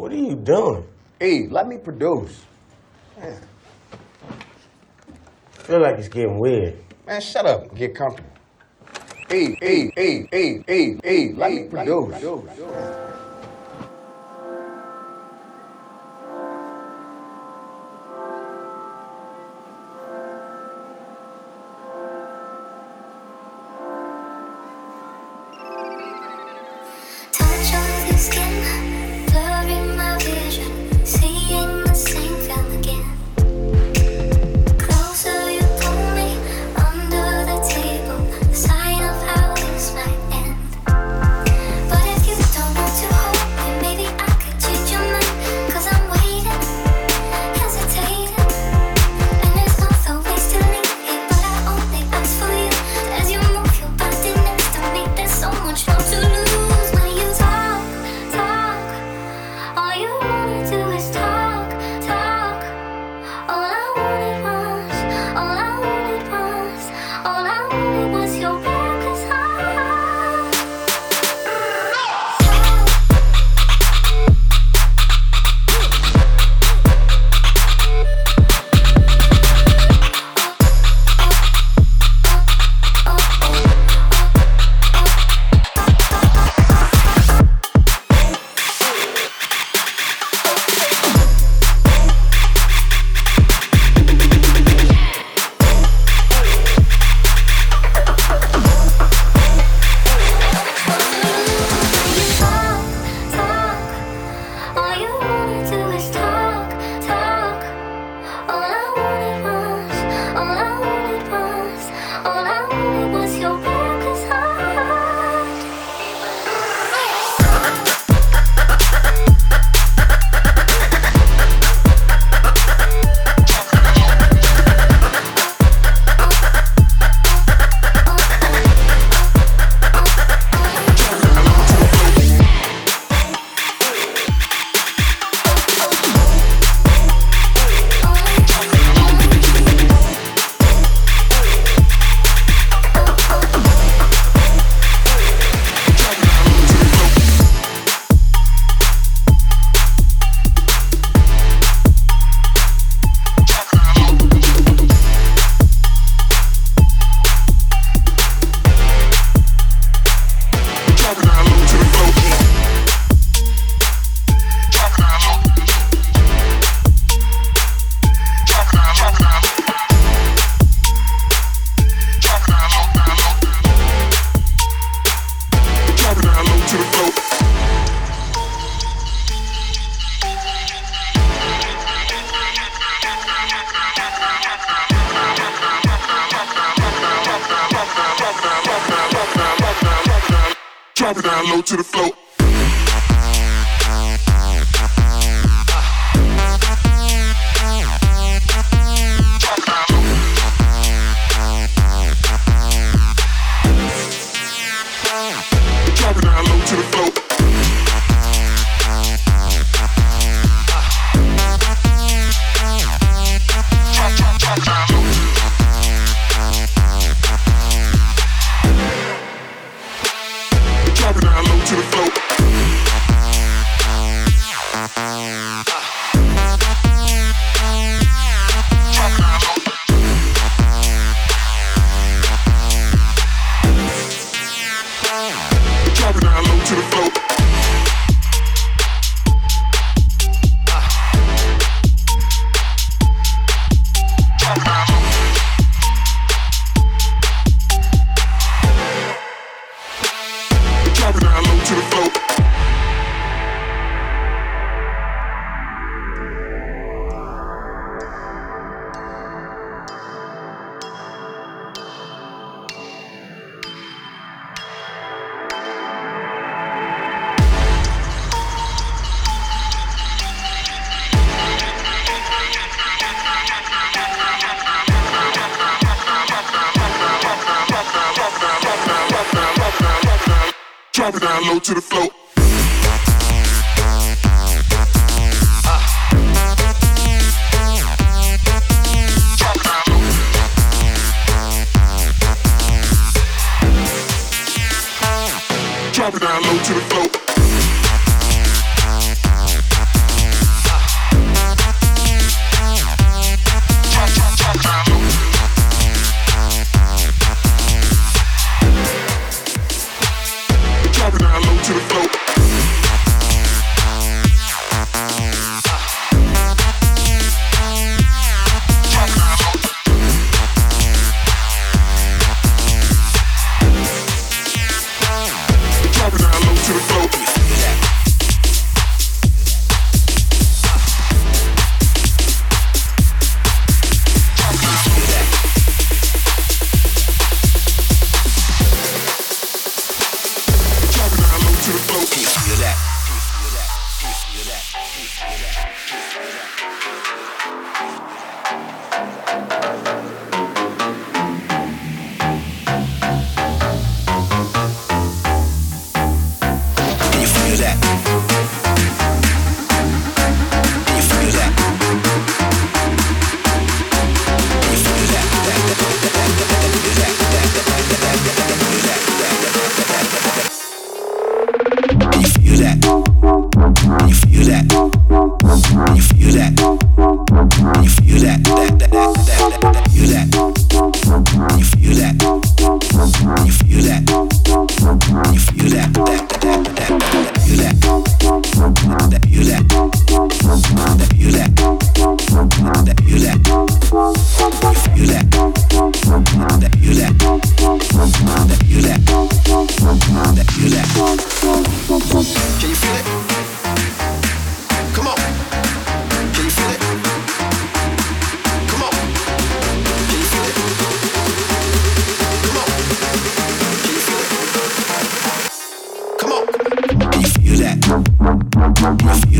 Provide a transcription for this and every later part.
What are you doing? Hey, let me produce. Man. I feel like it's getting weird. Man, shut up and get comfortable. Hey, hey, hey, hey, hey, hey, let me produce. to the flow. You feel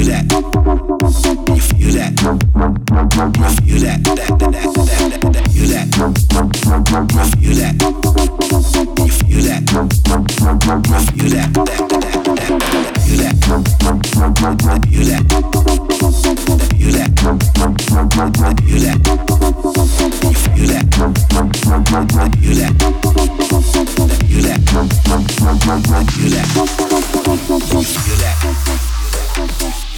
that? You feel that? You feel that? That that that that that that you that? You feel that? You feel that? You that? That that that that that you that? You that? You that? You that? You that? You that? You that? You that? Thank you.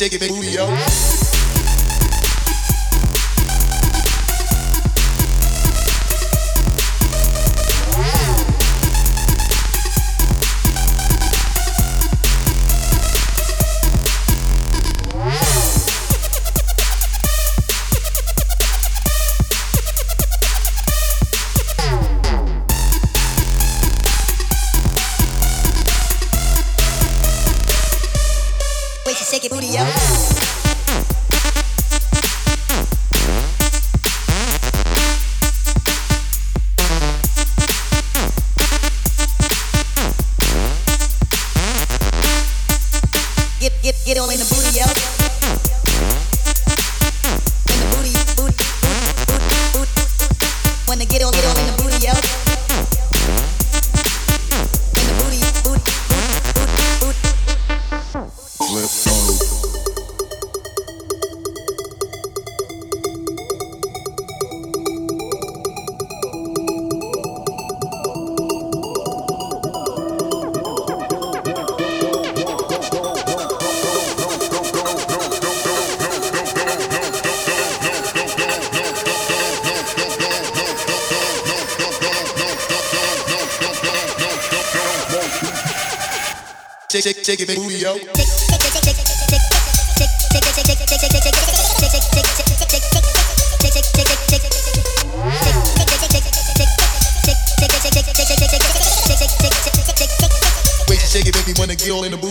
shake it, baby, yo. shake it, make yo. Shake it, baby, wanna girl in the booth.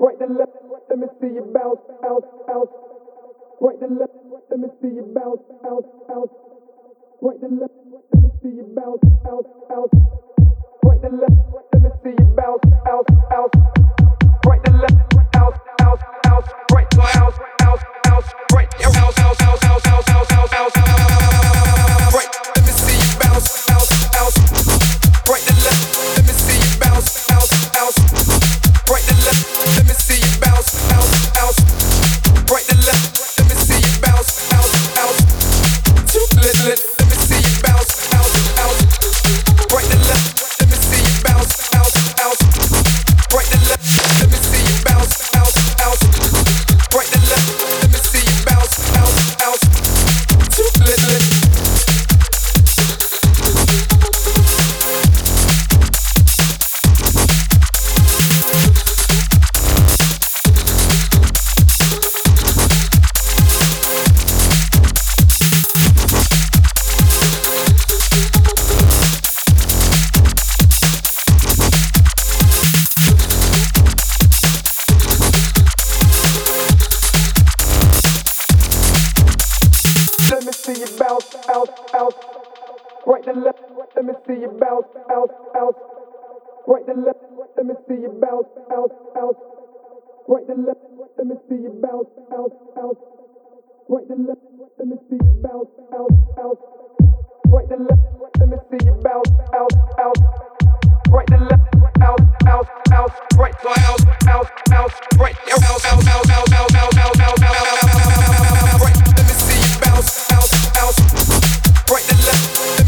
right to left, let me see you bounce, bounce, bounce. Right to left, let me see you bounce, bounce, bounce. Right to left, let me see you bounce, bounce, bounce. Right to left, let me see you bounce, bounce, bounce. Right to left, bounce, bounce, bounce. Right to bounce, bounce, bounce. Right to bounce, bounce, bounce, bounce, bounce, bounce, bounce, bounce. Right, let me see you bounce, bounce, bounce. See you bounce, bounce, bounce. Right to left, let me see you bounce, bounce, bounce. Right to left, let me see you bounce, bounce, bounce. Right to left, let me see you bounce, bounce, bounce. Right to left, let me see you bounce, bounce, bounce. Right to left, bounce, bounce, bounce. Right, bounce, bounce, bounce. Right, bounce, bounce, bounce, bounce, bounce, bounce, bounce, bounce, bounce. Right, let me see you bounce, bounce, bounce. Right to left,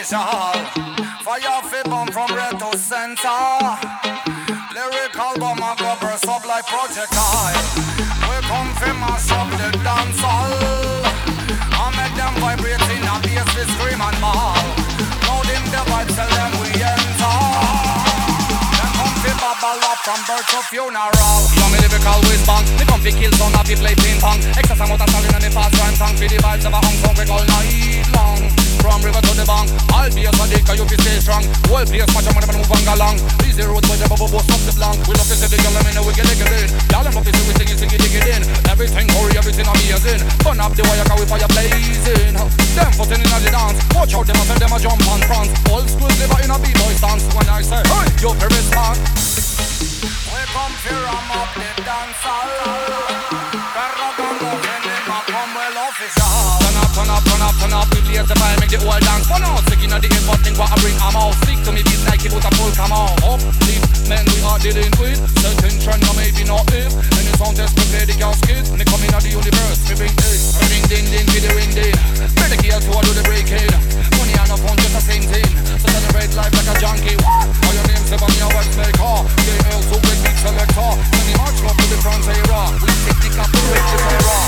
official. Fire fi bomb from red to center. Lyrical bomb a go burst up like projectile. We come fi mash up the dance hall. I make them vibrate in a bass we scream and. Loud in the vibes, tell them we enter. Them come fi bubble up from birth to funeral. You me lyrical whiz bang. Me come fi kill sound, fi play ping pong. Excess amount of talent and me fast rhyme song. Fi the vibes of a hung song we all night long. From river to the bank, I'll be a sadiq, you fi stay strong. Whole place match a money, man move and go long. Easy road, boy, the bubble bust up the blank. We love to see the girl, I mean, we get it in. Y'all love to see we sing it, sing it, dig it in. Everything hurry, everything amazing. Burn up the wire, cause we fire blazing. Them footing in the dance. Watch out, them a send them a jump and prance. Old school liver in a b-boy stance. When I say, hey, you fi respond. We come fi ram up the dance hall. Carragamo, We the fire, make the whole dance fun out. Sick inna the but think what I bring I'm out. Stick to me beat like it was a full come out. Up, deep, men we are dealing with. Certain trend, no maybe not if. Any sound test, we play the gas kids. Me come inna the universe, me bring it. Ring ding ding, to the ring ding. Better gear to do the breaking. Money and no phone, just the same thing. So celebrate life like a junkie. What? All your names, seven your wax maker. JL, so big beat selector. Send me march up to the front era. We take the cap, we break the terror.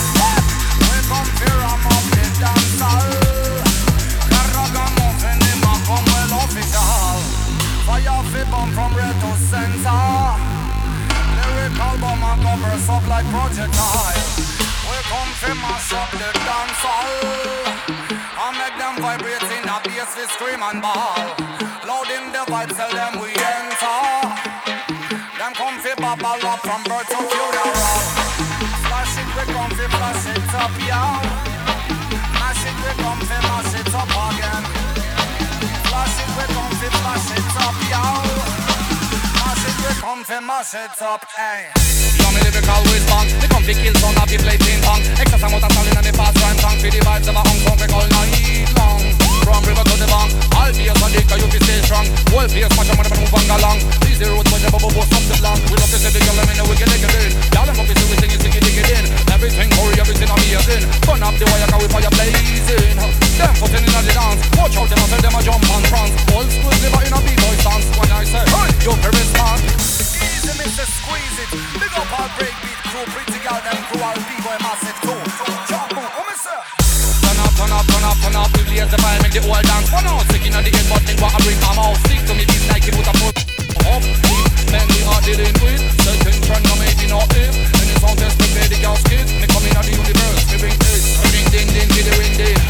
We come here, I'm up the dance bomb a like projectile. We come fi mash up the dance hall. I make them vibrate in a bass we scream and ball. Loud in the vibes, tell them we enter. Them come fi bubble up from birth to funeral. Flash it, we come fi flash it up, y'all. Mash it, we come fi come fi mash it up, hey. You me lyrical whiz bang Me come fi kill sound, fi play ping pong Excess amount of talent and me fast rhyme song. Fi the vibes of a hung song, we all night long. From river to the bank. I'll be a sadiq, you fi stay strong. Whole place match a money, man move and go the road, but never bubble from the block. We love to see the girl, I mean, we can take it in. Y'all am up to everything, you sing it, dig it in. Everything, hurry, everything, I'm here in. Burn up the wire, can we fire blazing? Them footing in the dance. Watch out, them, I tell them, I jump on France. Old school, live in a b-boy stance. When I say, hey, your parents, man. Easy, Mr. Squeeze it. Big up our breakbeat crew, pretty girl, them crew are b-boy massive too. Jump on, turn up, turn up, turn up, we blaze the fire, make the whole dance. One out, sick on the head, but think what I bring, I'm out. Stick to me, beat like it with a foot. Ding ding.